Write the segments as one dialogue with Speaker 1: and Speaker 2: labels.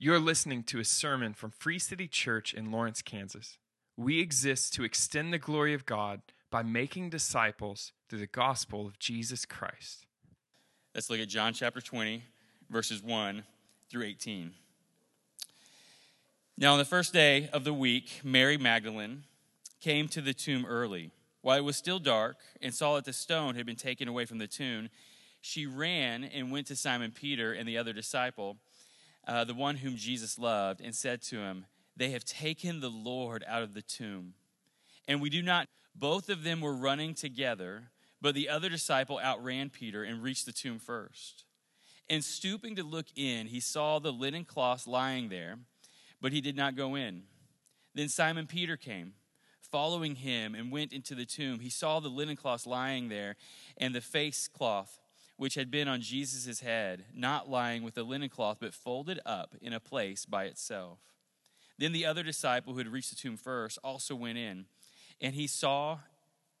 Speaker 1: You're listening to a sermon from Free City Church in Lawrence, Kansas. We exist to extend the glory of God by making disciples through the gospel of Jesus Christ.
Speaker 2: Let's look at John chapter 20, verses 1 through 18. Now, on the first day of the week, Mary Magdalene came to the tomb early, while it was still dark, and saw that the stone had been taken away from the tomb. She ran and went to Simon Peter and the other disciple uh, the one whom Jesus loved, and said to him, They have taken the Lord out of the tomb. And we do not, both of them were running together, but the other disciple outran Peter and reached the tomb first. And stooping to look in, he saw the linen cloths lying there, but he did not go in. Then Simon Peter came, following him, and went into the tomb. He saw the linen cloths lying there, and the face cloth which had been on Jesus' head, not lying with a linen cloth, but folded up in a place by itself. Then the other disciple who had reached the tomb first also went in, and he saw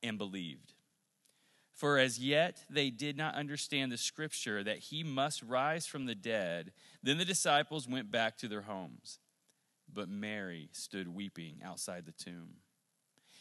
Speaker 2: and believed. For as yet they did not understand the scripture that he must rise from the dead. Then the disciples went back to their homes. But Mary stood weeping outside the tomb.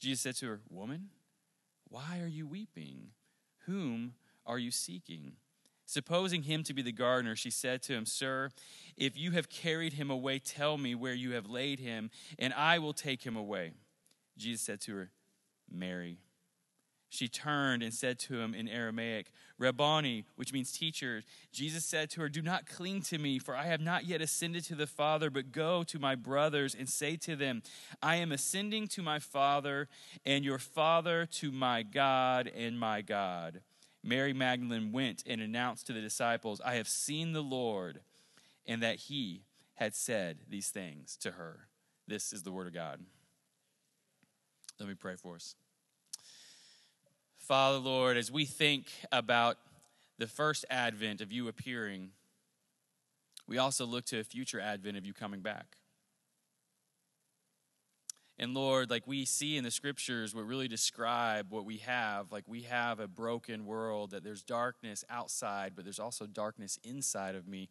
Speaker 2: Jesus said to her, Woman, why are you weeping? Whom are you seeking? Supposing him to be the gardener, she said to him, Sir, if you have carried him away, tell me where you have laid him, and I will take him away. Jesus said to her, Mary. She turned and said to him in Aramaic, Rabboni, which means teacher. Jesus said to her, Do not cling to me, for I have not yet ascended to the Father, but go to my brothers and say to them, I am ascending to my Father and your Father, to my God and my God. Mary Magdalene went and announced to the disciples, I have seen the Lord, and that he had said these things to her. This is the word of God. Let me pray for us. Father, Lord, as we think about the first advent of you appearing, we also look to a future advent of you coming back. And Lord, like we see in the scriptures, what really describe what we have, like we have a broken world, that there's darkness outside, but there's also darkness inside of me.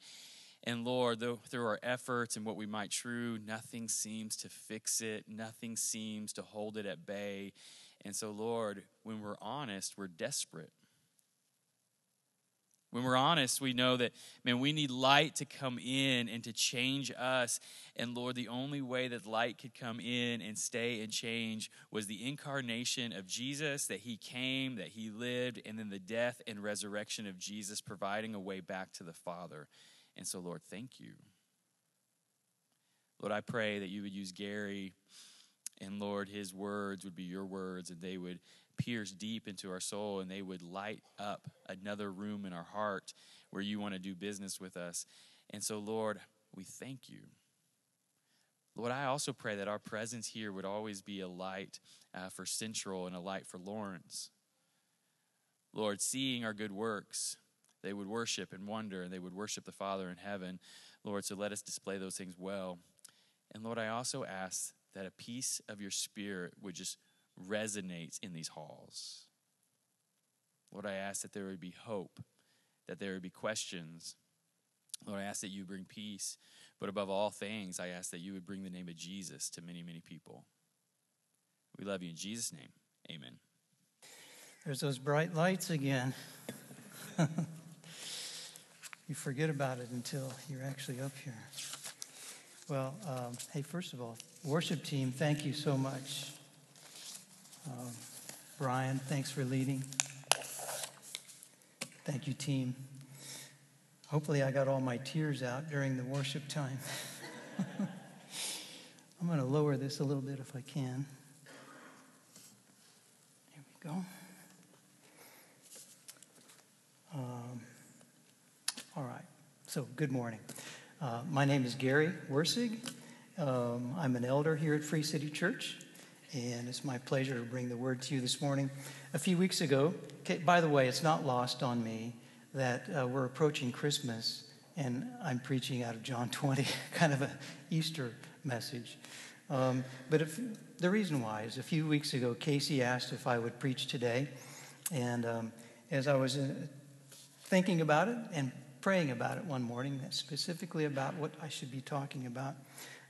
Speaker 2: And Lord, though, through our efforts and what we might true, nothing seems to fix it, nothing seems to hold it at bay. And so, Lord, when we're honest, we're desperate. When we're honest, we know that, man, we need light to come in and to change us. And Lord, the only way that light could come in and stay and change was the incarnation of Jesus, that he came, that he lived, and then the death and resurrection of Jesus, providing a way back to the Father. And so, Lord, thank you. Lord, I pray that you would use Gary and Lord, his words would be your words, and they would pierce deep into our soul, and they would light up another room in our heart where you want to do business with us. And so, Lord, we thank you. Lord, I also pray that our presence here would always be a light uh, for Central and a light for Lawrence. Lord, seeing our good works, they would worship and wonder, and they would worship the Father in heaven. Lord, so let us display those things well. And Lord, I also ask that a piece of your spirit would just resonate in these halls. Lord, I ask that there would be hope, that there would be questions. Lord, I ask that you bring peace. But above all things, I ask that you would bring the name of Jesus to many, many people. We love you in Jesus' name. Amen.
Speaker 3: There's those bright lights again. you forget about it until you're actually up here. Well, um, hey, first of all, worship team, thank you so much. Um, Brian, thanks for leading. Thank you, team. Hopefully, I got all my tears out during the worship time. I'm going to lower this a little bit if I can. There we go. Um, all right. So, good morning. Uh, my name is Gary Wersig. Um, I'm an elder here at Free City Church, and it's my pleasure to bring the word to you this morning. A few weeks ago, by the way, it's not lost on me that uh, we're approaching Christmas, and I'm preaching out of John 20, kind of an Easter message. Um, but if, the reason why is a few weeks ago, Casey asked if I would preach today. And um, as I was uh, thinking about it and praying about it one morning, specifically about what I should be talking about,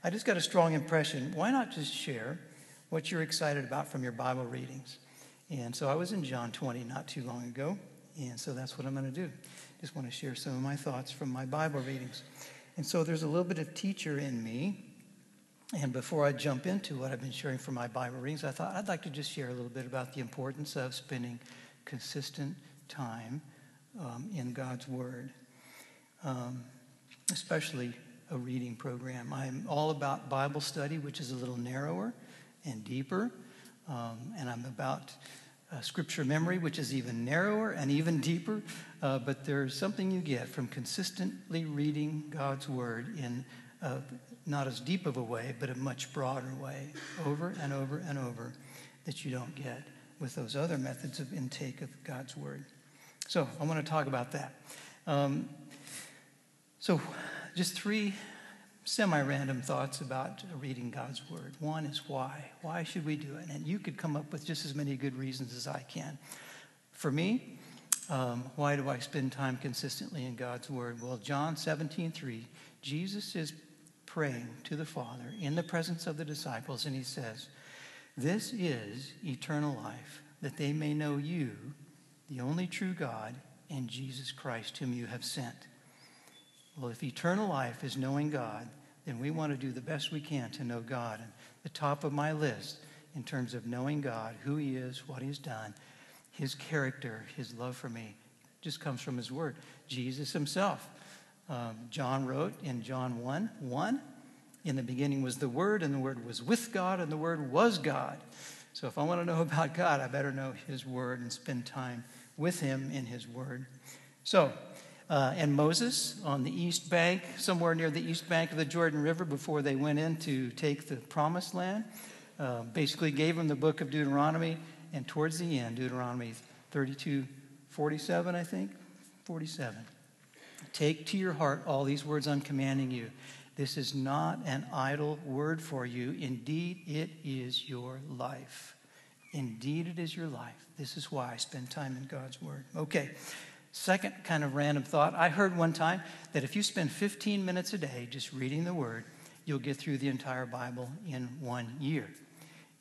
Speaker 3: I just got a strong impression. Why not just share what you're excited about from your Bible readings? And so I was in John 20 not too long ago. And so that's what I'm going to do. Just want to share some of my thoughts from my Bible readings. And so there's a little bit of teacher in me. And before I jump into what I've been sharing from my Bible readings, I thought I'd like to just share a little bit about the importance of spending consistent time um, in God's Word, um, especially a reading program. I'm all about Bible study, which is a little narrower and deeper. Um, and I'm about uh, scripture memory, which is even narrower and even deeper. Uh, but there's something you get from consistently reading God's Word in not as deep of a way, but a much broader way, over and over and over, that you don't get with those other methods of intake of God's Word. So I want to talk about that. Um, so, just three semi random thoughts about reading God's Word. One is why. Why should we do it? And you could come up with just as many good reasons as I can. For me, um, why do I spend time consistently in God's Word? Well, John 17, 3, Jesus is praying to the Father in the presence of the disciples, and he says, This is eternal life, that they may know you, the only true God, and Jesus Christ, whom you have sent. Well, if eternal life is knowing God, then we want to do the best we can to know God. And the top of my list in terms of knowing God, who He is, what He's done, His character, His love for me, just comes from His Word. Jesus Himself. Um, John wrote in John 1 1, in the beginning was the Word, and the Word was with God, and the Word was God. So if I want to know about God, I better know His Word and spend time with Him in His Word. So, uh, and Moses on the east bank, somewhere near the east bank of the Jordan River before they went in to take the promised land. Uh, basically gave them the book of Deuteronomy, and towards the end, Deuteronomy 32 47, I think, 47. Take to your heart all these words I'm commanding you. This is not an idle word for you. Indeed, it is your life. Indeed, it is your life. This is why I spend time in God's Word. Okay, Second kind of random thought I heard one time that if you spend 15 minutes a day just reading the Word, you'll get through the entire Bible in one year.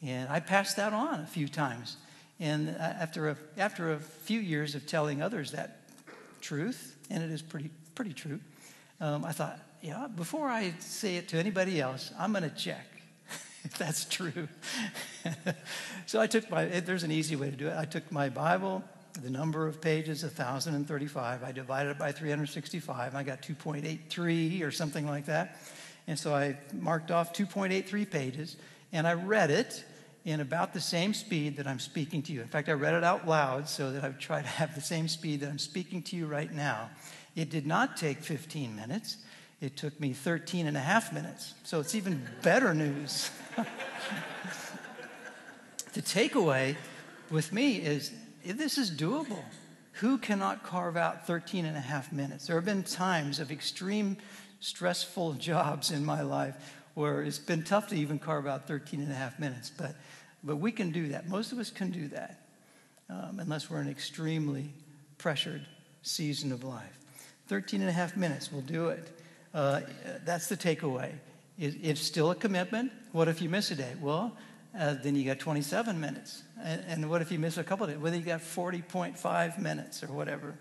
Speaker 3: And I passed that on a few times. And uh, after a, after a few years of telling others that truth, and it is pretty, pretty true, um, I thought, yeah, before I say it to anybody else, I'm going to check if that's true. so I took my, there's an easy way to do it. I took my Bible, the number of pages, 1,035. I divided it by 365. I got 2.83 or something like that. And so I marked off 2.83 pages and I read it in about the same speed that I'm speaking to you. In fact, I read it out loud so that I would try to have the same speed that I'm speaking to you right now. It did not take 15 minutes. It took me 13 and a half minutes. So it's even better news. the takeaway with me is this is doable. Who cannot carve out 13 and a half minutes? There have been times of extreme stressful jobs in my life where it's been tough to even carve out 13 and a half minutes, but, but we can do that. Most of us can do that um, unless we're in an extremely pressured season of life. 13 and a half minutes we'll do it. Uh, that's the takeaway. It, it's still a commitment. What if you miss a day? Well, uh, then you got 27 minutes. And, and, what if you miss a couple of days? Well, you got 40.5 minutes or whatever,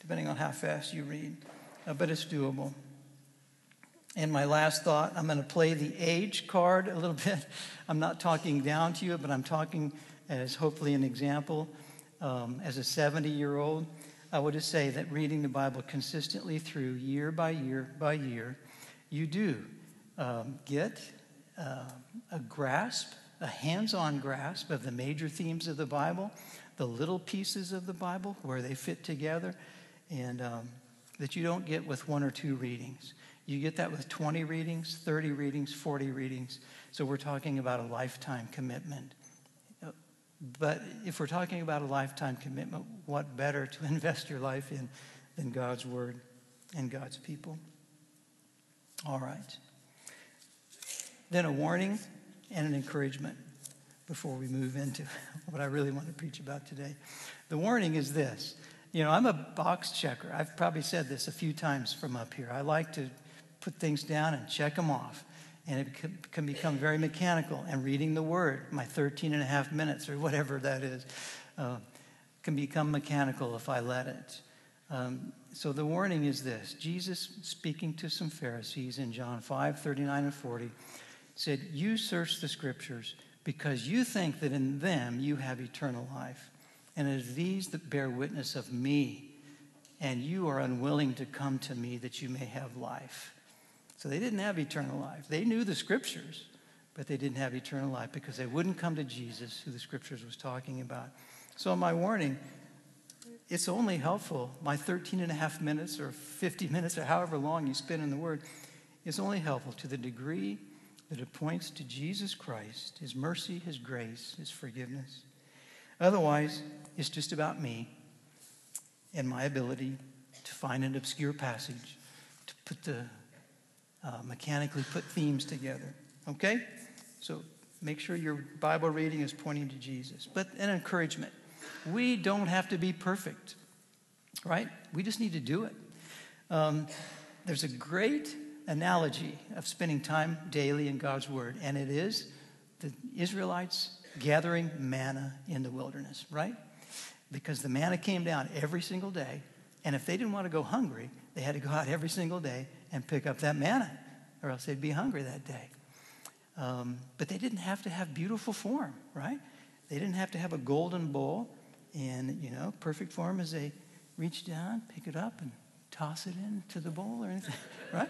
Speaker 3: depending on how fast you read. Uh, but it's doable. And my last thought, I'm going to play the age card a little bit. I'm not talking down to you, but I'm talking as hopefully an example. Um, as a 70 year old, I would just say that reading the Bible consistently through year by year by year, you do um, get uh, a grasp a hands on grasp of the major themes of the Bible, the little pieces of the Bible, where they fit together, and um, that you don't get with one or two readings. You get that with 20 readings, 30 readings, 40 readings. So we're talking about a lifetime commitment. But if we're talking about a lifetime commitment, what better to invest your life in than God's Word and God's people? All right. Then a warning and an encouragement before we move into what I really want to preach about today. The warning is this. You know, I'm a box checker. I've probably said this a few times from up here. I like to put things down and check them off. And it can become very mechanical. And reading the Word, my 13 and a half minutes or whatever that is, uh, can become mechanical if I let it. Um, so the warning is this Jesus, speaking to some Pharisees in John 5 39 and 40, said, You search the scriptures because you think that in them you have eternal life. And it is these that bear witness of me, and you are unwilling to come to me that you may have life. So they didn't have eternal life. They knew the scriptures, but they didn't have eternal life because they wouldn't come to Jesus, who the scriptures was talking about. So, my warning it's only helpful, my 13 and a half minutes or 50 minutes or however long you spend in the Word, is only helpful to the degree that it points to Jesus Christ, His mercy, His grace, His forgiveness. Otherwise, it's just about me and my ability to find an obscure passage, to put the uh, mechanically put themes together. Okay? So make sure your Bible reading is pointing to Jesus. But an encouragement. We don't have to be perfect, right? We just need to do it. Um, there's a great analogy of spending time daily in God's Word, and it is the Israelites gathering manna in the wilderness, right? Because the manna came down every single day, and if they didn't want to go hungry, they had to go out every single day and pick up that manna, or else they'd be hungry that day. Um, but they didn't have to have beautiful form, right? They didn't have to have a golden bowl and, you know, perfect form as they reach down, pick it up, and toss it into the bowl or anything, right?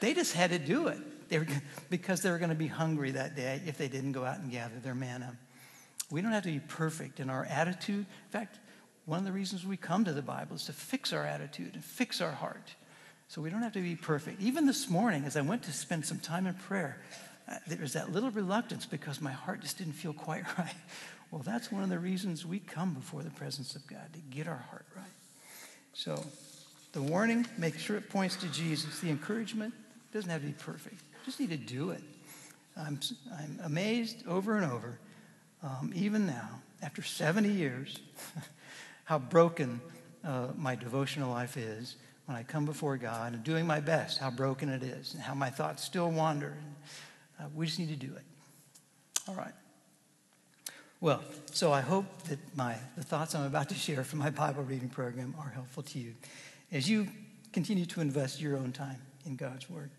Speaker 3: They just had to do it they were, because they were going to be hungry that day if they didn't go out and gather their manna. We don't have to be perfect in our attitude. In fact, one of the reasons we come to the Bible is to fix our attitude and fix our heart. So we don't have to be perfect. Even this morning, as I went to spend some time in prayer, uh, there was that little reluctance because my heart just didn't feel quite right. Well, that's one of the reasons we come before the presence of God, to get our heart right. So, the warning, make sure it points to Jesus. The encouragement doesn't have to be perfect, just need to do it. I'm, I'm amazed over and over, um, even now, after 70 years, how broken uh, my devotional life is when I come before God and doing my best, how broken it is, and how my thoughts still wander. And, uh, we just need to do it. All right. Well, so I hope that my, the thoughts I'm about to share from my Bible reading program are helpful to you as you continue to invest your own time in God's Word.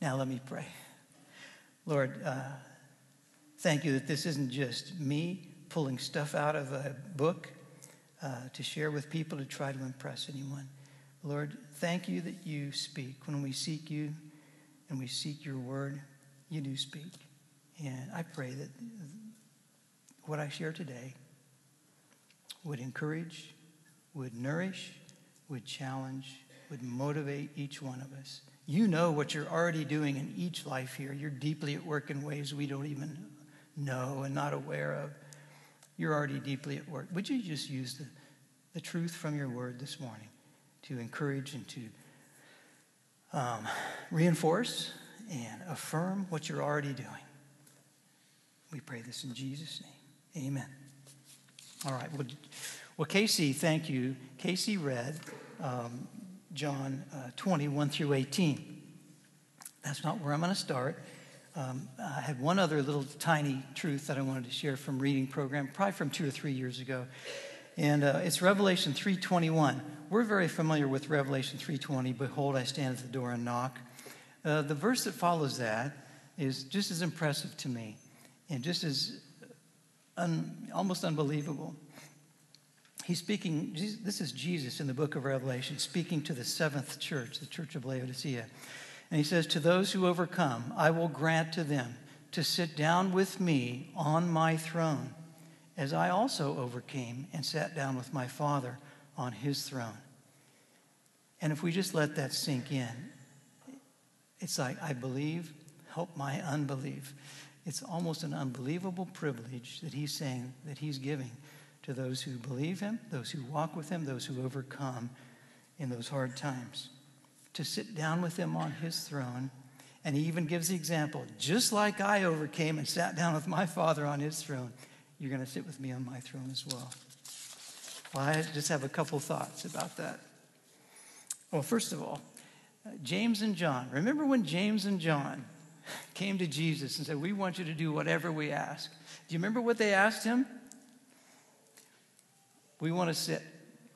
Speaker 3: Now, let me pray. Lord, uh, thank you that this isn't just me pulling stuff out of a book uh, to share with people to try to impress anyone. Lord, thank you that you speak. When we seek you and we seek your word, you do speak. And I pray that what I share today would encourage, would nourish, would challenge, would motivate each one of us. You know what you're already doing in each life here. You're deeply at work in ways we don't even know and not aware of. You're already deeply at work. Would you just use the, the truth from your word this morning to encourage and to um, reinforce and affirm what you're already doing? We pray this in Jesus' name. Amen. All right. Well, well Casey, thank you. Casey read um, John uh, 21 through 18. That's not where I'm going to start. Um, I had one other little tiny truth that I wanted to share from reading program, probably from two or three years ago, and uh, it's Revelation 3:21. We're very familiar with Revelation 3:20. Behold, I stand at the door and knock. Uh, the verse that follows that is just as impressive to me, and just as un, almost unbelievable. He's speaking, this is Jesus in the book of Revelation, speaking to the seventh church, the church of Laodicea. And he says, To those who overcome, I will grant to them to sit down with me on my throne, as I also overcame and sat down with my Father on his throne. And if we just let that sink in, It's like, I believe, help my unbelief. It's almost an unbelievable privilege that he's saying that he's giving to those who believe him, those who walk with him, those who overcome in those hard times. To sit down with him on his throne. And he even gives the example just like I overcame and sat down with my Father on his throne, you're going to sit with me on my throne as well. Well, I just have a couple thoughts about that. Well, first of all, uh, James and John. Remember when James and John came to Jesus and said, We want you to do whatever we ask? Do you remember what they asked him? We want to sit,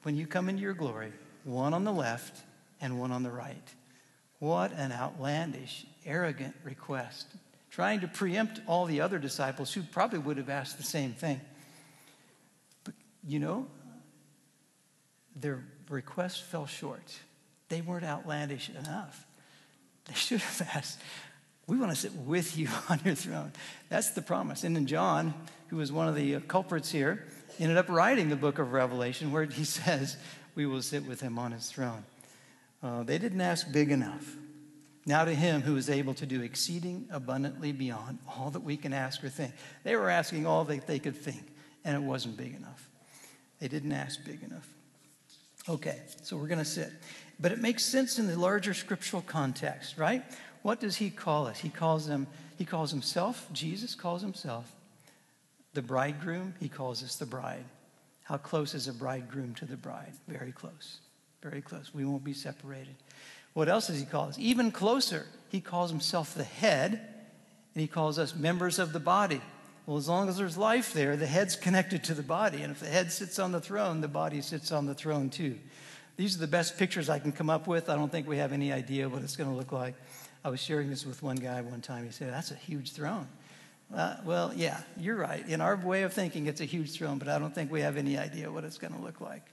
Speaker 3: when you come into your glory, one on the left and one on the right. What an outlandish, arrogant request. Trying to preempt all the other disciples who probably would have asked the same thing. But you know, their request fell short. They weren't outlandish enough. They should have asked, We want to sit with you on your throne. That's the promise. And then John, who was one of the culprits here, ended up writing the book of Revelation where he says, We will sit with him on his throne. Uh, they didn't ask big enough. Now to him who is able to do exceeding abundantly beyond all that we can ask or think. They were asking all that they could think, and it wasn't big enough. They didn't ask big enough. Okay, so we're going to sit. But it makes sense in the larger scriptural context, right? What does he call us? He calls them, he calls himself, Jesus calls himself the bridegroom, he calls us the bride. How close is a bridegroom to the bride? Very close. Very close. We won't be separated. What else does he call us? Even closer. He calls himself the head, and he calls us members of the body. Well, as long as there's life there, the head's connected to the body. And if the head sits on the throne, the body sits on the throne too. These are the best pictures I can come up with. I don't think we have any idea what it's going to look like. I was sharing this with one guy one time. He said, That's a huge throne. Uh, well, yeah, you're right. In our way of thinking, it's a huge throne, but I don't think we have any idea what it's going to look like.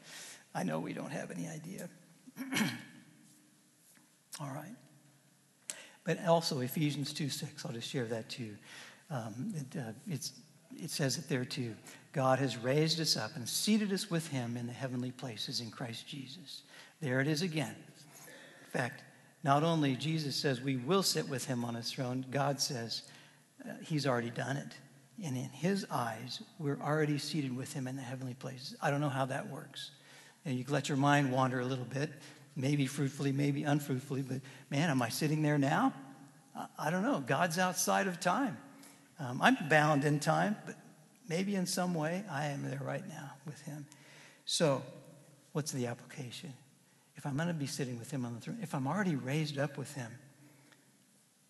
Speaker 3: I know we don't have any idea. All right. But also, Ephesians 2 6, I'll just share that too. Um, it, uh, it says it there too. God has raised us up and seated us with him in the heavenly places in Christ Jesus. There it is again. In fact, not only Jesus says we will sit with him on his throne, God says, uh, he's already done it. And in his eyes, we're already seated with him in the heavenly places. I don't know how that works. And you let your mind wander a little bit, maybe fruitfully, maybe unfruitfully, but man, am I sitting there now? I don't know. God's outside of time. Um, I'm bound in time, but maybe in some way I am there right now with him. So, what's the application? If I'm going to be sitting with him on the throne, if I'm already raised up with him,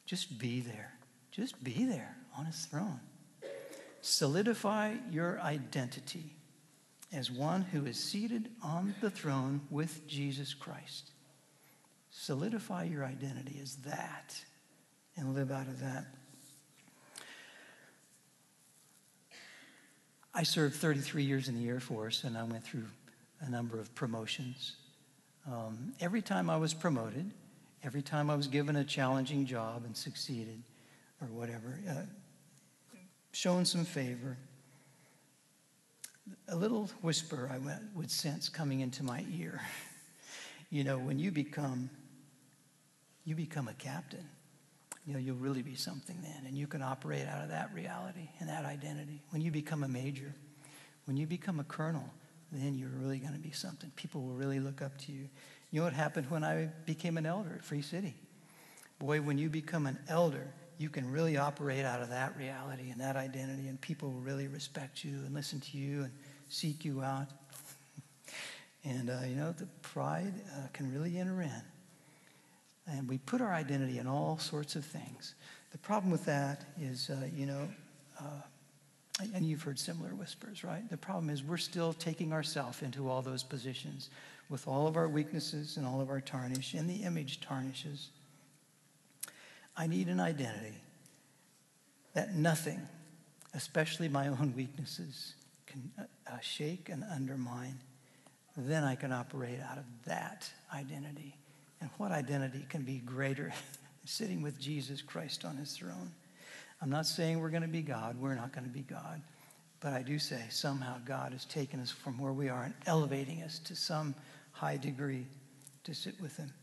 Speaker 3: just be there. Just be there on his throne. Solidify your identity as one who is seated on the throne with Jesus Christ. Solidify your identity as that and live out of that. I served 33 years in the Air Force and I went through a number of promotions. Um, every time I was promoted, every time I was given a challenging job and succeeded, or whatever, uh, shown some favor. A little whisper I would sense coming into my ear. You know, when you become, you become a captain, you know, you'll really be something then, and you can operate out of that reality and that identity. When you become a major, when you become a colonel, then you're really going to be something. People will really look up to you. You know what happened when I became an elder at Free City? Boy, when you become an elder, you can really operate out of that reality and that identity, and people will really respect you and listen to you and seek you out. and, uh, you know, the pride uh, can really enter in. And we put our identity in all sorts of things. The problem with that is, uh, you know, uh, and you've heard similar whispers, right? The problem is we're still taking ourselves into all those positions with all of our weaknesses and all of our tarnish, and the image tarnishes. I need an identity that nothing, especially my own weaknesses, can uh, uh, shake and undermine. Then I can operate out of that identity. And what identity can be greater than sitting with Jesus Christ on his throne? I'm not saying we're going to be God. We're not going to be God. But I do say somehow God has taken us from where we are and elevating us to some high degree to sit with him.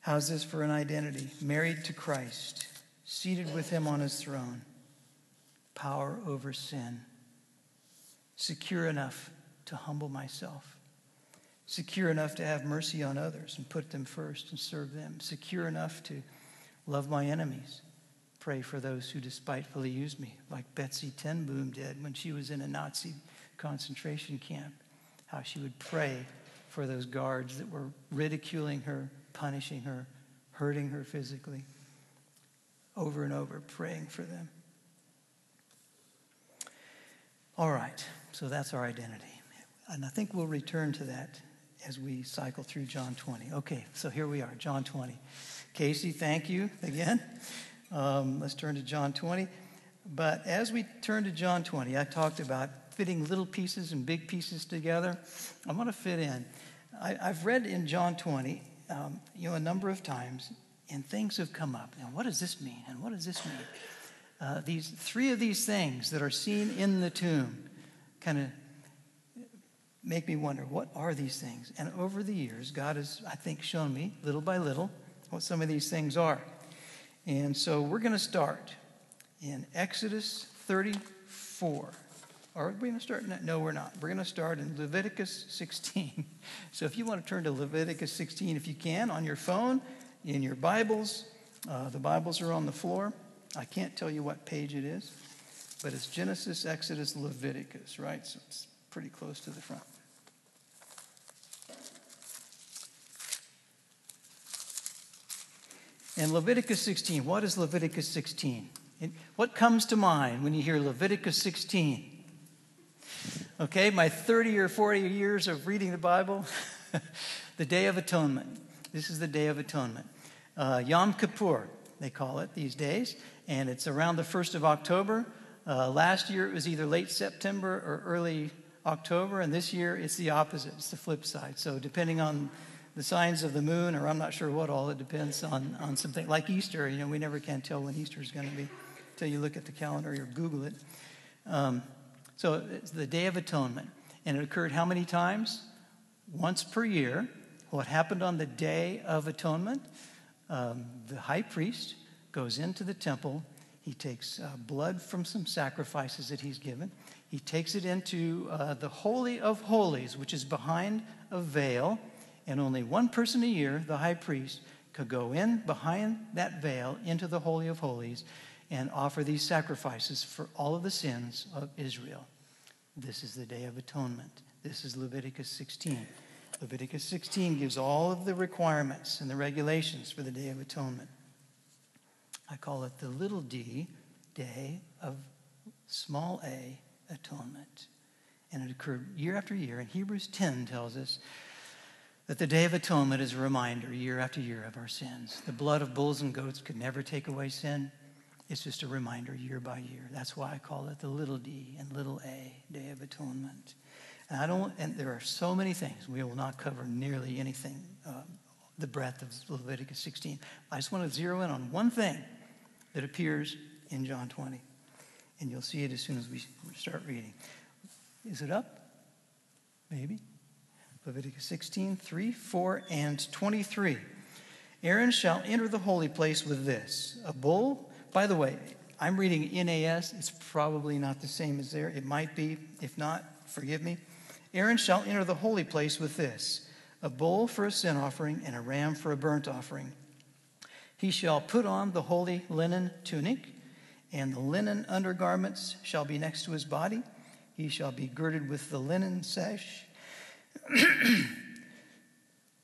Speaker 3: How's this for an identity? Married to Christ, seated with him on his throne, power over sin, secure enough to humble myself, secure enough to have mercy on others and put them first and serve them, secure enough to love my enemies, pray for those who despitefully use me, like Betsie ten Boom did when she was in a Nazi concentration camp, how she would pray for those guards that were ridiculing her, punishing her, hurting her physically, over and over, praying for them. All right, so that's our identity. And I think we'll return to that as we cycle through John 20. Okay, so here we are, John 20. Casey, thank you again. Um, let's turn to John 20. But as we turn to John 20, I talked about fitting little pieces and big pieces together. I want to fit in. I, have read in John 20, um, you know, a number of times, and things have come up. Now, what does this mean? And what does this mean? Uh, these three of these things that are seen in the tomb kind of make me wonder what are these things? And over the years, God has, I think, shown me little by little what some of these things are. And so we're going to start in Exodus 34. Are we going to start? No, we're not. We're going to start in Leviticus 16. So if you want to turn to Leviticus 16, if you can, on your phone, in your Bibles, uh, the Bibles are on the floor. I can't tell you what page it is, but it's Genesis, Exodus, Leviticus, right? So it's pretty close to the front. And Leviticus 16, what is Leviticus 16? what comes to mind when you hear Leviticus 16? Okay, my 30 or 40 years of reading the Bible, the Day of Atonement. This is the Day of Atonement. Uh, Yom Kippur, they call it these days, and it's around the 1st of October. Uh, last year it was either late September or early October, and this year it's the opposite. It's the flip side. So, depending on the signs of the moon, or I'm not sure what all, it depends on, on something like Easter. You know, we never can tell when Easter is going to be until you look at the calendar or Google it. Um, so it's the Day of Atonement. And it occurred how many times? Once per year. What happened on the Day of Atonement? Um, the high priest goes into the temple. He takes uh, blood from some sacrifices that he's given. He takes it into uh, the Holy of Holies, which is behind a veil. And only one person a year, the high priest, could go in behind that veil into the Holy of Holies and offer these sacrifices for all of the sins of Israel. This is the Day of Atonement. This is Leviticus 16. Leviticus 16 gives all of the requirements and the regulations for the Day of Atonement. I call it the little d day of small a atonement. And it occurred year after year. And Hebrews 10 tells us that the Day of Atonement is a reminder year after year of our sins. The blood of bulls and goats could never take away sin. It's just a reminder year by year. That's why I call it the little d and little a, Day of Atonement. And I don't, and there are so many things. We will not cover nearly anything, uh, the breadth of Leviticus 16. I just want to zero in on one thing that appears in John 20. And you'll see it as soon as we start reading. Is it up? Maybe. Leviticus 16, 3, 4, and 23. Aaron shall enter the holy place with this a bull by the way, I'm reading NAS. It's probably not the same as there. It might be. If not, forgive me. Aaron shall enter the holy place with this a bull for a sin offering and a ram for a burnt offering. He shall put on the holy linen tunic, and the linen undergarments shall be next to his body. He shall be girded with the linen sash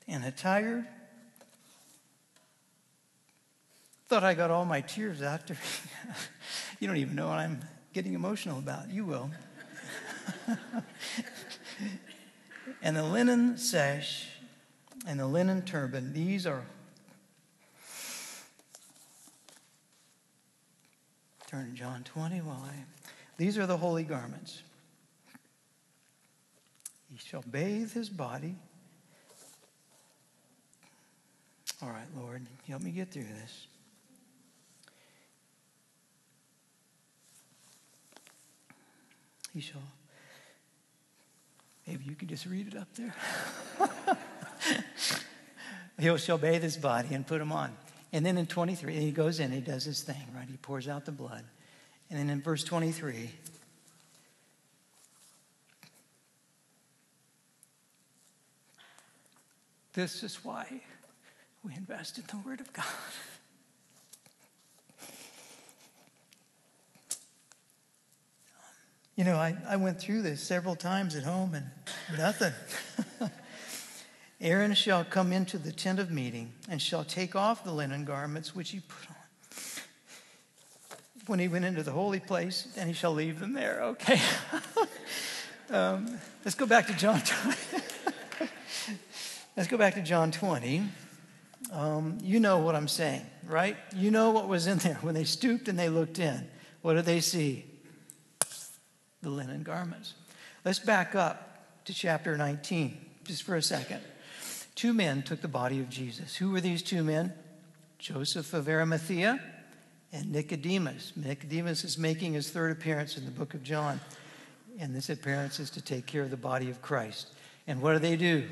Speaker 3: and attired Thought I got all my tears out. you don't even know what I'm getting emotional about. You will. and the linen sash and the linen turban, these are. Turn to John 20 while I. These are the holy garments. He shall bathe his body. All right, Lord, help me get through this. He shall. Maybe you can just read it up there. he shall bathe his body and put him on. And then in 23, he goes in, he does his thing, right? He pours out the blood. And then in verse 23, this is why we invest in the Word of God. You know, I, I went through this several times at home and nothing. Aaron shall come into the tent of meeting and shall take off the linen garments which he put on. When he went into the holy place, and he shall leave them there. Okay. um, let's go back to John 20. let's go back to John 20. Um, you know what I'm saying, right? You know what was in there. When they stooped and they looked in, what did they see? The linen garments. Let's back up to chapter 19 just for a second. Two men took the body of Jesus. Who were these two men? Joseph of Arimathea and Nicodemus. Nicodemus is making his third appearance in the book of John. And this appearance is to take care of the body of Christ. And what do they do?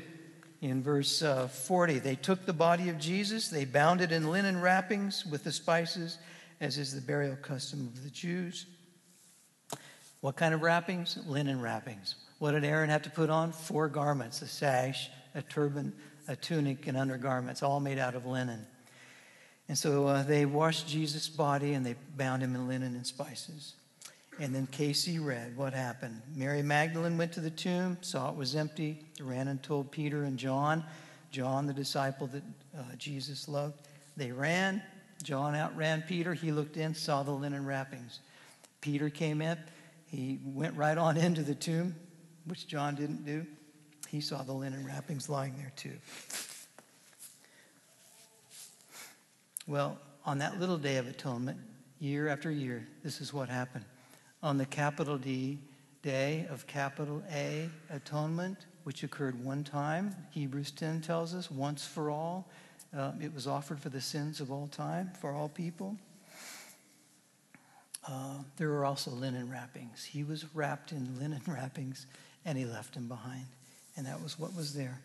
Speaker 3: In verse uh, 40, they took the body of Jesus, they bound it in linen wrappings with the spices, as is the burial custom of the Jews. What kind of wrappings? Linen wrappings. What did Aaron have to put on? Four garments a sash, a turban, a tunic, and undergarments, all made out of linen. And so uh, they washed Jesus' body and they bound him in linen and spices. And then Casey read what happened. Mary Magdalene went to the tomb, saw it was empty, ran and told Peter and John, John, the disciple that uh, Jesus loved. They ran. John outran Peter. He looked in, saw the linen wrappings. Peter came up. He went right on into the tomb, which John didn't do. He saw the linen wrappings lying there too. Well, on that little day of atonement, year after year, this is what happened. On the capital D day of capital A atonement, which occurred one time, Hebrews 10 tells us, once for all, uh, it was offered for the sins of all time, for all people. Uh, there were also linen wrappings. He was wrapped in linen wrappings and he left them behind. And that was what was there.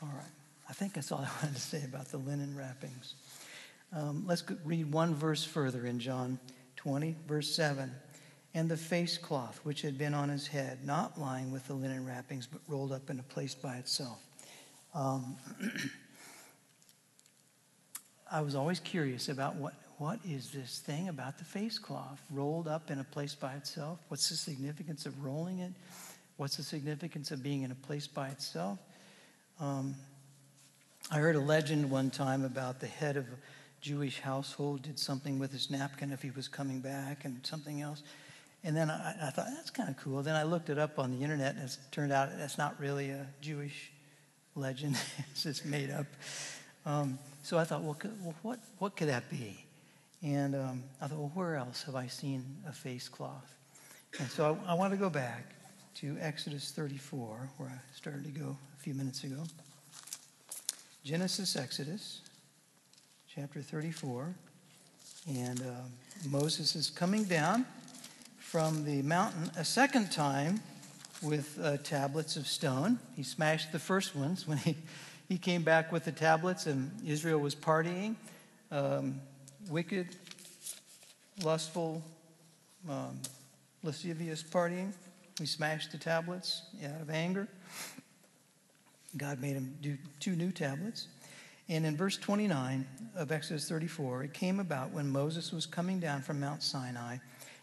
Speaker 3: All right. I think that's all I wanted to say about the linen wrappings. Um, let's read one verse further in John 20, verse 7. And the face cloth which had been on his head, not lying with the linen wrappings, but rolled up in a place by itself. Um, I was always curious about what, what is this thing about the face cloth rolled up in a place by itself? What's the significance of rolling it? What's the significance of being in a place by itself? Um, I heard a legend one time about the head of a Jewish household did something with his napkin if he was coming back and something else. And then I, I thought, that's kind of cool. Then I looked it up on the internet, and it turned out that's not really a Jewish legend. it's just made up. Um, so I thought, well, what, what could that be? And um, I thought, well, where else have I seen a face cloth? And so I, I want to go back to Exodus 34, where I started to go a few minutes ago. Genesis, Exodus, chapter 34. And uh, Moses is coming down from the mountain a second time with uh, tablets of stone. He smashed the first ones when he, he came back with the tablets, and Israel was partying. Um, wicked, lustful, um, lascivious partying. He smashed the tablets out of anger. God made him do two new tablets. And in verse 29 of Exodus 34, it came about when Moses was coming down from Mount Sinai,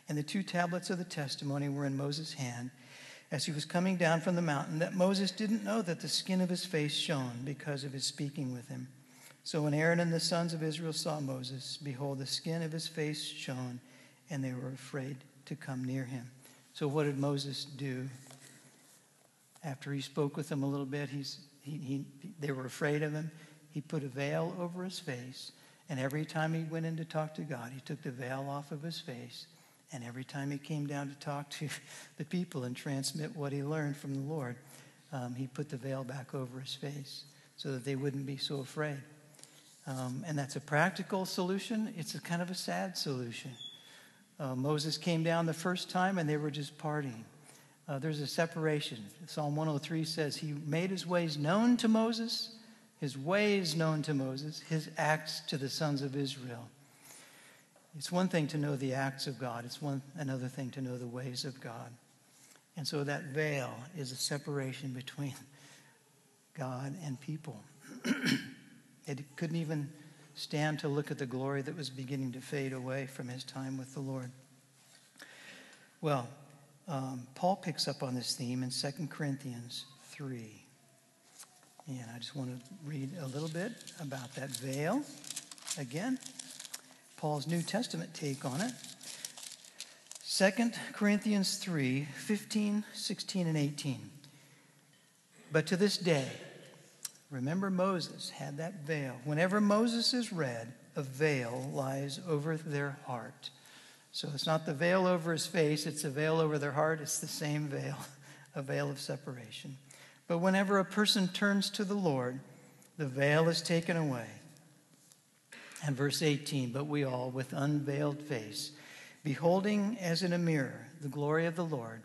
Speaker 3: and the two tablets of the testimony were in Moses' hand as he was coming down from the mountain, that Moses didn't know that the skin of his face shone because of his speaking with him. So when Aaron and the sons of Israel saw Moses, behold, the skin of his face shone, and they were afraid to come near him. So, what did Moses do? After he spoke with them a little bit, he's, he, he, they were afraid of him. He put a veil over his face, and every time he went in to talk to God, he took the veil off of his face. And every time he came down to talk to the people and transmit what he learned from the Lord, um, he put the veil back over his face so that they wouldn't be so afraid. Um, and that's a practical solution. It's a kind of a sad solution. Uh, Moses came down the first time and they were just partying. uh, there's a separation. Psalm 103 says, He made his ways known to Moses, his ways known to Moses, his acts to the sons of Israel. It's one thing to know the acts of God, it's one, another thing to know the ways of God. And so that veil is a separation between God and people. it couldn't even stand to look at the glory that was beginning to fade away from his time with the Lord. Well, um, Paul picks up on this theme in 2 Corinthians 3. And I just want to read a little bit about that veil again. Paul's New Testament take on it. 2 Corinthians 3 15, 16, and 18. But to this day, remember Moses had that veil. Whenever Moses is read, a veil lies over their heart. So it's not the veil over his face, it's a veil over their heart. It's the same veil, a veil of separation. But whenever a person turns to the Lord, the veil is taken away. And verse 18, but we all, with unveiled face, beholding as in a mirror the glory of the Lord,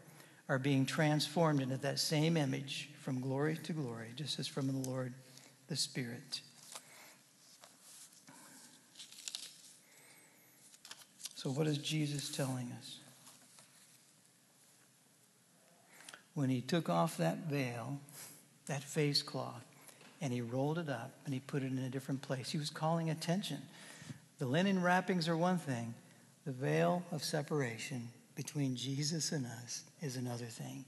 Speaker 3: are being transformed into that same image from glory to glory, just as from the Lord the Spirit. So, what is Jesus telling us? When he took off that veil, that face cloth, and he rolled it up and he put it in a different place, he was calling attention. The linen wrappings are one thing, the veil of separation between Jesus and us is another thing.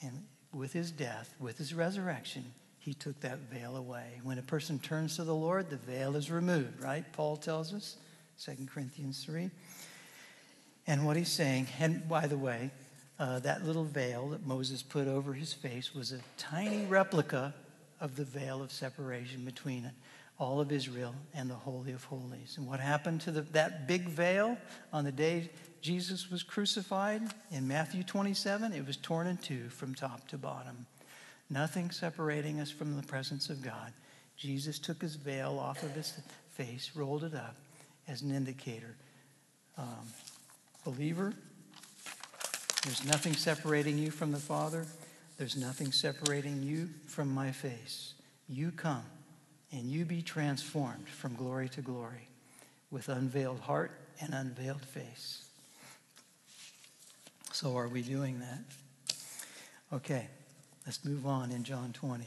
Speaker 3: And with his death, with his resurrection, he took that veil away. When a person turns to the Lord, the veil is removed, right? Paul tells us, 2 Corinthians 3. And what he's saying, and by the way, uh, that little veil that Moses put over his face was a tiny replica of the veil of separation between all of Israel and the Holy of Holies. And what happened to the, that big veil on the day Jesus was crucified in Matthew 27? It was torn in two from top to bottom. Nothing separating us from the presence of God. Jesus took his veil off of his face, rolled it up as an indicator. Um, Believer, there's nothing separating you from the Father. There's nothing separating you from my face. You come and you be transformed from glory to glory with unveiled heart and unveiled face. So, are we doing that? Okay, let's move on in John 20.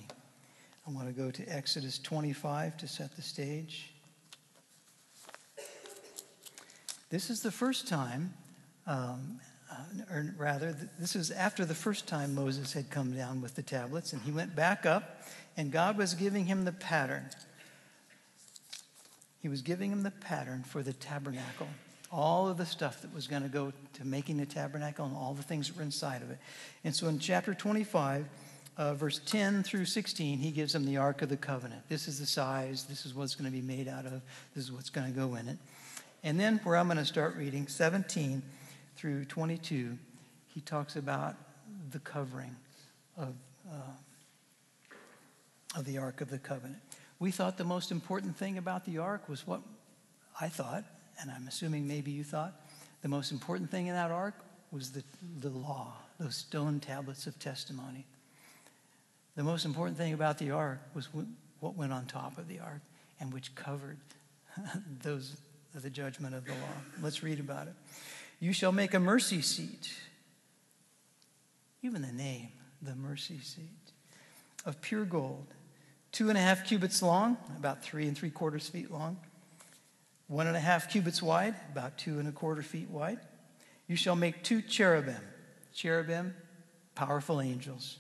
Speaker 3: I want to go to Exodus 25 to set the stage. This is the first time um, uh, or rather, this is after the first time Moses had come down with the tablets, and he went back up, and God was giving him the pattern. He was giving him the pattern for the tabernacle, all of the stuff that was going to go to making the tabernacle and all the things that were inside of it. And so in chapter 25, uh, verse 10 through 16, he gives them the Ark of the Covenant. This is the size, this is what's going to be made out of, this is what's going to go in it. And then, where I'm going to start reading, 17 through 22, he talks about the covering of, uh, of the Ark of the Covenant. We thought the most important thing about the Ark was what I thought, and I'm assuming maybe you thought, the most important thing in that Ark was the, the law, those stone tablets of testimony. The most important thing about the Ark was what went on top of the Ark and which covered those the judgment of the law. Let's read about it. You shall make a mercy seat. Even the name, the mercy seat, of pure gold, two and a half cubits long, about three and three quarters feet long, one and a half cubits wide, about two and a quarter feet wide. You shall make two cherubim, cherubim, powerful angels,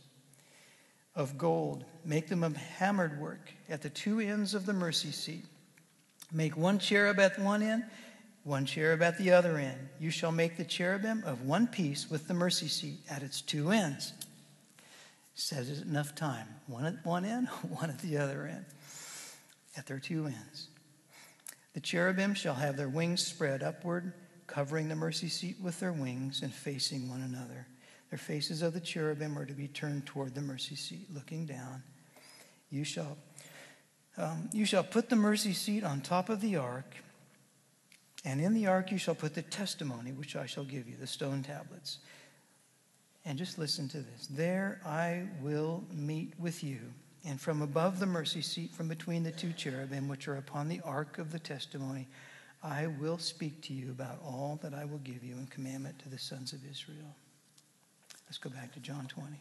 Speaker 3: of gold. Make them of hammered work at the two ends of the mercy seat. Make one cherub at one end one cherub at the other end. You shall make the cherubim of one piece with the mercy seat at its two ends. Says it enough time. One at one end, one at the other end. At their two ends. The cherubim shall have their wings spread upward, covering the mercy seat with their wings and facing one another. Their faces of the cherubim are to be turned toward the mercy seat, looking down. You shall, um, you shall put the mercy seat on top of the ark and in the ark you shall put the testimony which I shall give you, the stone tablets. And just listen to this. There I will meet with you. And from above the mercy seat, from between the two cherubim which are upon the ark of the testimony, I will speak to you about all that I will give you in commandment to the sons of Israel. Let's go back to John 20.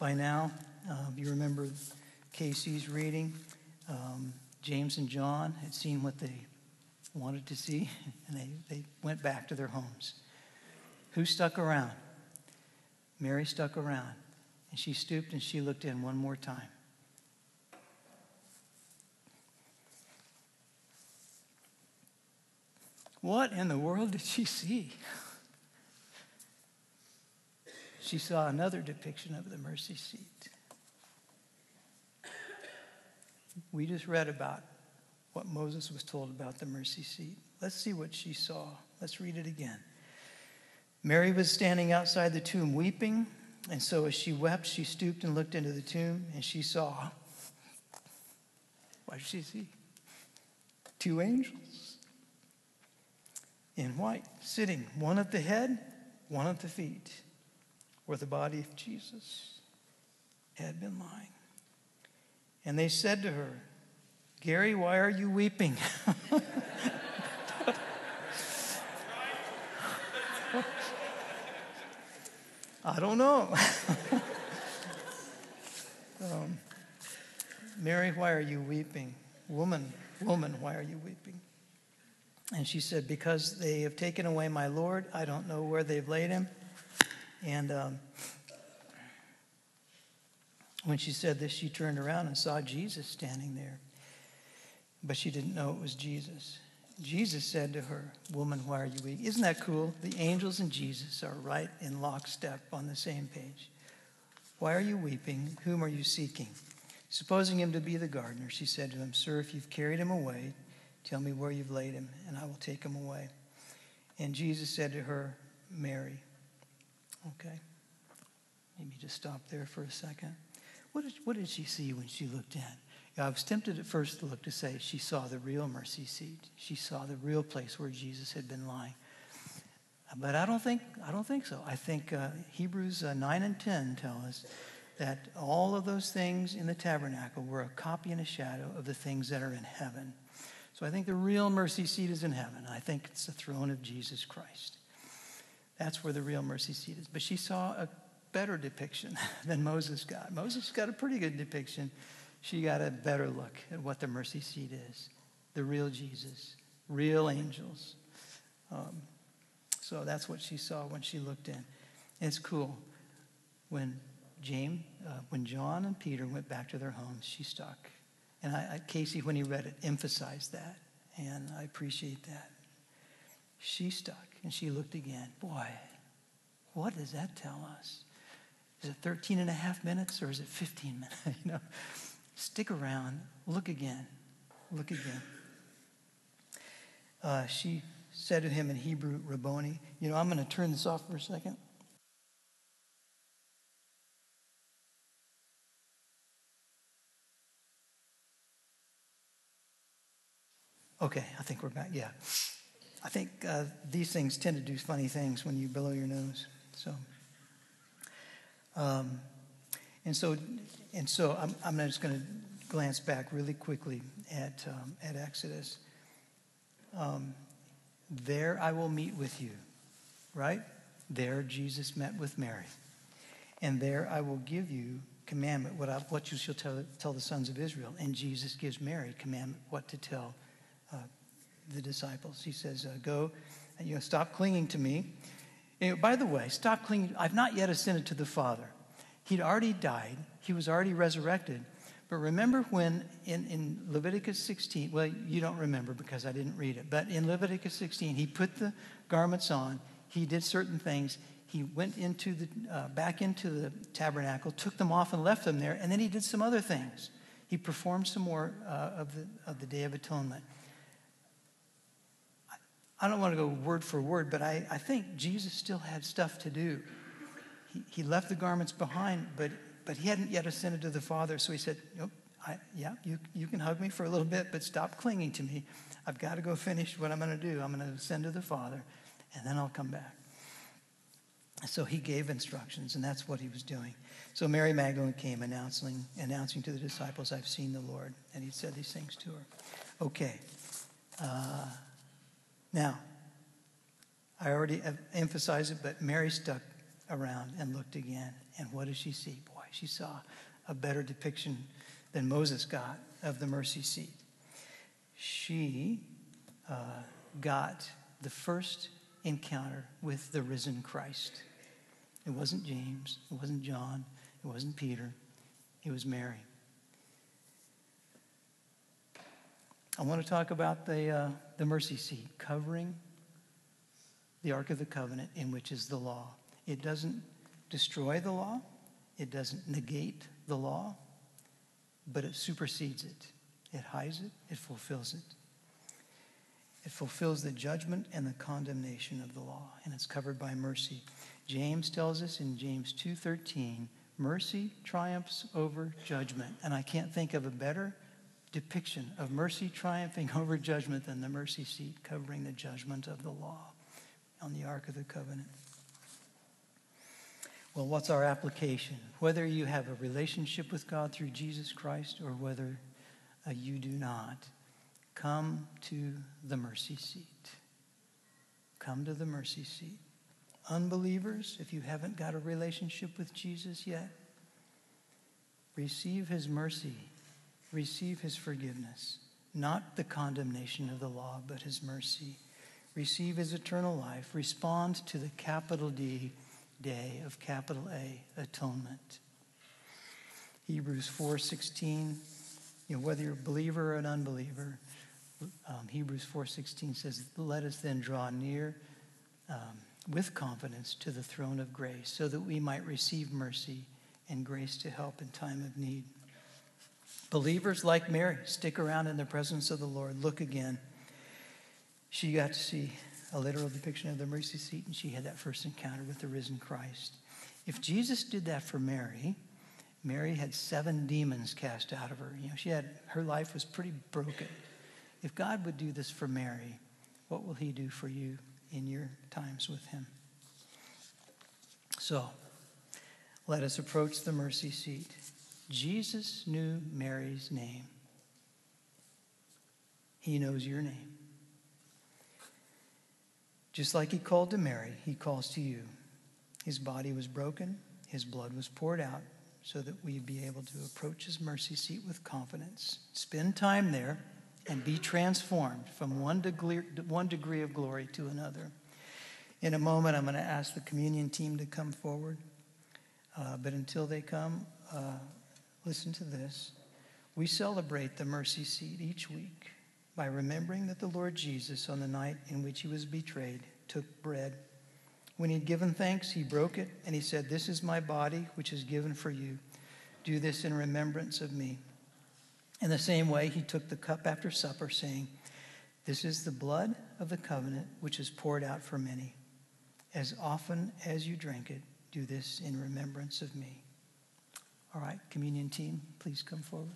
Speaker 3: By now, uh, you remember Casey's reading. Um, James and John had seen what they wanted to see, and they, they went back to their homes. Who stuck around? Mary stuck around, and she stooped and she looked in one more time. What in the world did she see? She saw another depiction of the mercy seat. We just read about what Moses was told about the mercy seat. Let's see what she saw. Let's read it again. Mary was standing outside the tomb weeping, and so as she wept, she stooped and looked into the tomb, and she saw. What did she see? Two angels in white, sitting, one at the head, one at the feet, where the body of Jesus had been lying. And they said to her, Gary, why are you weeping? I don't know. um, Mary, why are you weeping? Woman, woman, why are you weeping? And she said, Because they have taken away my Lord. I don't know where they've laid him. And um, when she said this, she turned around and saw Jesus standing there. But she didn't know it was Jesus. Jesus said to her, Woman, why are you weeping? Isn't that cool? The angels and Jesus are right in lockstep on the same page. Why are you weeping? Whom are you seeking? Supposing him to be the gardener, she said to him, Sir, if you've carried him away, tell me where you've laid him, and I will take him away. And Jesus said to her, Mary. Okay. Maybe just stop there for a second. What did, what did she see when she looked in? I was tempted at first to look to say she saw the real mercy seat. She saw the real place where Jesus had been lying. But I don't think, I don't think so. I think uh, Hebrews uh, 9 and 10 tell us that all of those things in the tabernacle were a copy and a shadow of the things that are in heaven. So I think the real mercy seat is in heaven. I think it's the throne of Jesus Christ. That's where the real mercy seat is. But she saw a better depiction than Moses got. Moses got a pretty good depiction. She got a better look at what the mercy seat is the real Jesus, real angels. Um, so that's what she saw when she looked in. It's cool. When James, uh, when John and Peter went back to their homes, she stuck. And I, I, Casey, when he read it, emphasized that. And I appreciate that. She stuck and she looked again. Boy, what does that tell us? Is it 13 and a half minutes or is it 15 minutes? you know, stick around, look again, look again. Uh, she said to him in Hebrew, Rabboni, you know, I'm going to turn this off for a second. Okay, I think we're back. Yeah. I think uh, these things tend to do funny things when you blow your nose. So. Um, and so, and so I'm, I'm just going to glance back really quickly at, um, at Exodus. Um, there I will meet with you, right? There Jesus met with Mary. And there I will give you commandment, what, I, what you shall tell, tell the sons of Israel. And Jesus gives Mary commandment what to tell uh, the disciples. He says, uh, Go, and, you know, stop clinging to me by the way, stop clinging. I've not yet ascended to the Father. He'd already died, he was already resurrected. But remember when in, in Leviticus 16, well, you don't remember because I didn't read it, but in Leviticus 16, he put the garments on, he did certain things. He went into the, uh, back into the tabernacle, took them off and left them there, and then he did some other things. He performed some more uh, of, the, of the Day of Atonement. I don't want to go word for word, but I, I think Jesus still had stuff to do. He, he left the garments behind, but, but he hadn't yet ascended to the Father. So he said, I, yeah, you, you can hug me for a little bit, but stop clinging to me. I've got to go finish what I'm going to do. I'm going to ascend to the Father, and then I'll come back. So he gave instructions, and that's what he was doing. So Mary Magdalene came announcing, announcing to the disciples, I've seen the Lord. And he said these things to her. Okay. Uh, now, I already emphasized it, but Mary stuck around and looked again. And what did she see? Boy, she saw a better depiction than Moses got of the mercy seat. She uh, got the first encounter with the risen Christ. It wasn't James, it wasn't John, it wasn't Peter, it was Mary. I want to talk about the, uh, the mercy seat covering the Ark of the Covenant, in which is the law. It doesn't destroy the law, it doesn't negate the law, but it supersedes it. It hides it, it fulfills it. It fulfills the judgment and the condemnation of the law, and it's covered by mercy. James tells us in James 2:13, mercy triumphs over judgment. And I can't think of a better depiction of mercy triumphing over judgment than the mercy seat covering the judgment of the law on the Ark of the Covenant. Well, what's our application? Whether you have a relationship with God through Jesus Christ or whether uh, you do not, come to the mercy seat. Come to the mercy seat. Unbelievers, if you haven't got a relationship with Jesus yet, receive his mercy, receive his forgiveness, not the condemnation of the law, but his mercy receive his eternal life, respond to the capital D day of capital A atonement. Hebrews 4:16, you know, whether you're a believer or an unbeliever, um, Hebrews 4:16 says, "Let us then draw near um, with confidence to the throne of grace, so that we might receive mercy and grace to help in time of need." Believers like Mary, stick around in the presence of the Lord. Look again she got to see a literal depiction of the mercy seat, and she had that first encounter with the risen Christ. If Jesus did that for Mary, Mary had seven demons cast out of her. You know, she had her life was pretty broken. If God would do this for Mary, what will he do for you in your times with him? So, let us approach the mercy seat. Jesus knew Mary's name. He knows your name. Just like he called to Mary, he calls to you. His body was broken, his blood was poured out so that we'd be able to approach his mercy seat with confidence. Spend time there and be transformed from one degree, one degree of glory to another. In a moment, I'm going to ask the communion team to come forward. Uh, but until they come, uh, listen to this. We celebrate the mercy seat each week by remembering that the Lord Jesus, on the night in which he was betrayed, took bread. When he had given thanks, he broke it, and he said, This is my body, which is given for you. Do this in remembrance of me. In the same way, he took the cup after supper, saying, This is the blood of the covenant, which is poured out for many. As often as you drink it, do this in remembrance of me. All right, communion team, please come forward.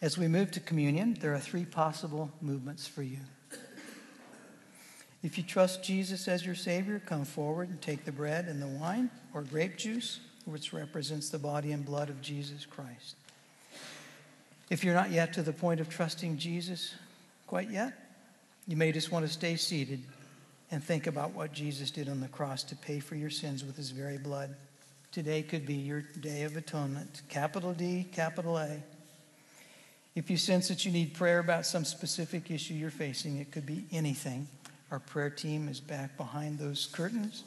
Speaker 3: As we move to communion, there are three possible movements for you. If you trust Jesus as your Savior, come forward and take the bread and the wine or grape juice, which represents the body and blood of Jesus Christ. If you're not yet to the point of trusting Jesus quite yet, you may just want to stay seated and think about what Jesus did on the cross to pay for your sins with his very blood. Today could be your day of atonement. Capital D, capital A. If you sense that you need prayer about some specific issue you're facing, it could be anything. Our prayer team is back behind those curtains.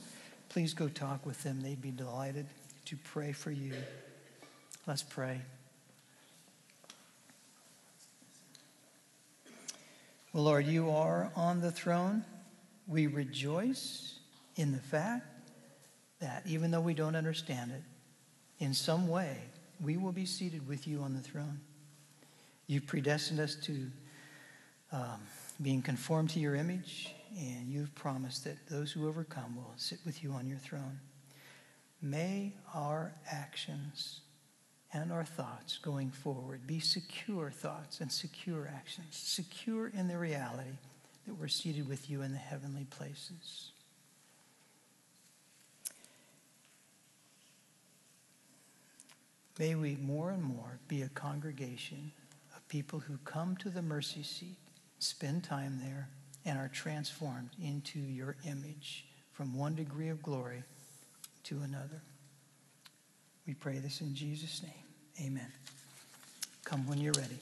Speaker 3: Please go talk with them. They'd be delighted to pray for you. Let's pray. Well, Lord, you are on the throne. We rejoice in the fact that even though we don't understand it, in some way, we will be seated with you on the throne. You've predestined us to um, being conformed to your image, and you've promised that those who overcome will sit with you on your throne. May our actions and our thoughts going forward be secure thoughts and secure actions, secure in the reality that we're seated with you in the heavenly places. May we more and more be a congregation of people who come to the mercy seat, spend time there, and are transformed into your image from one degree of glory to another. We pray this in Jesus' name. Amen. Come when you're ready.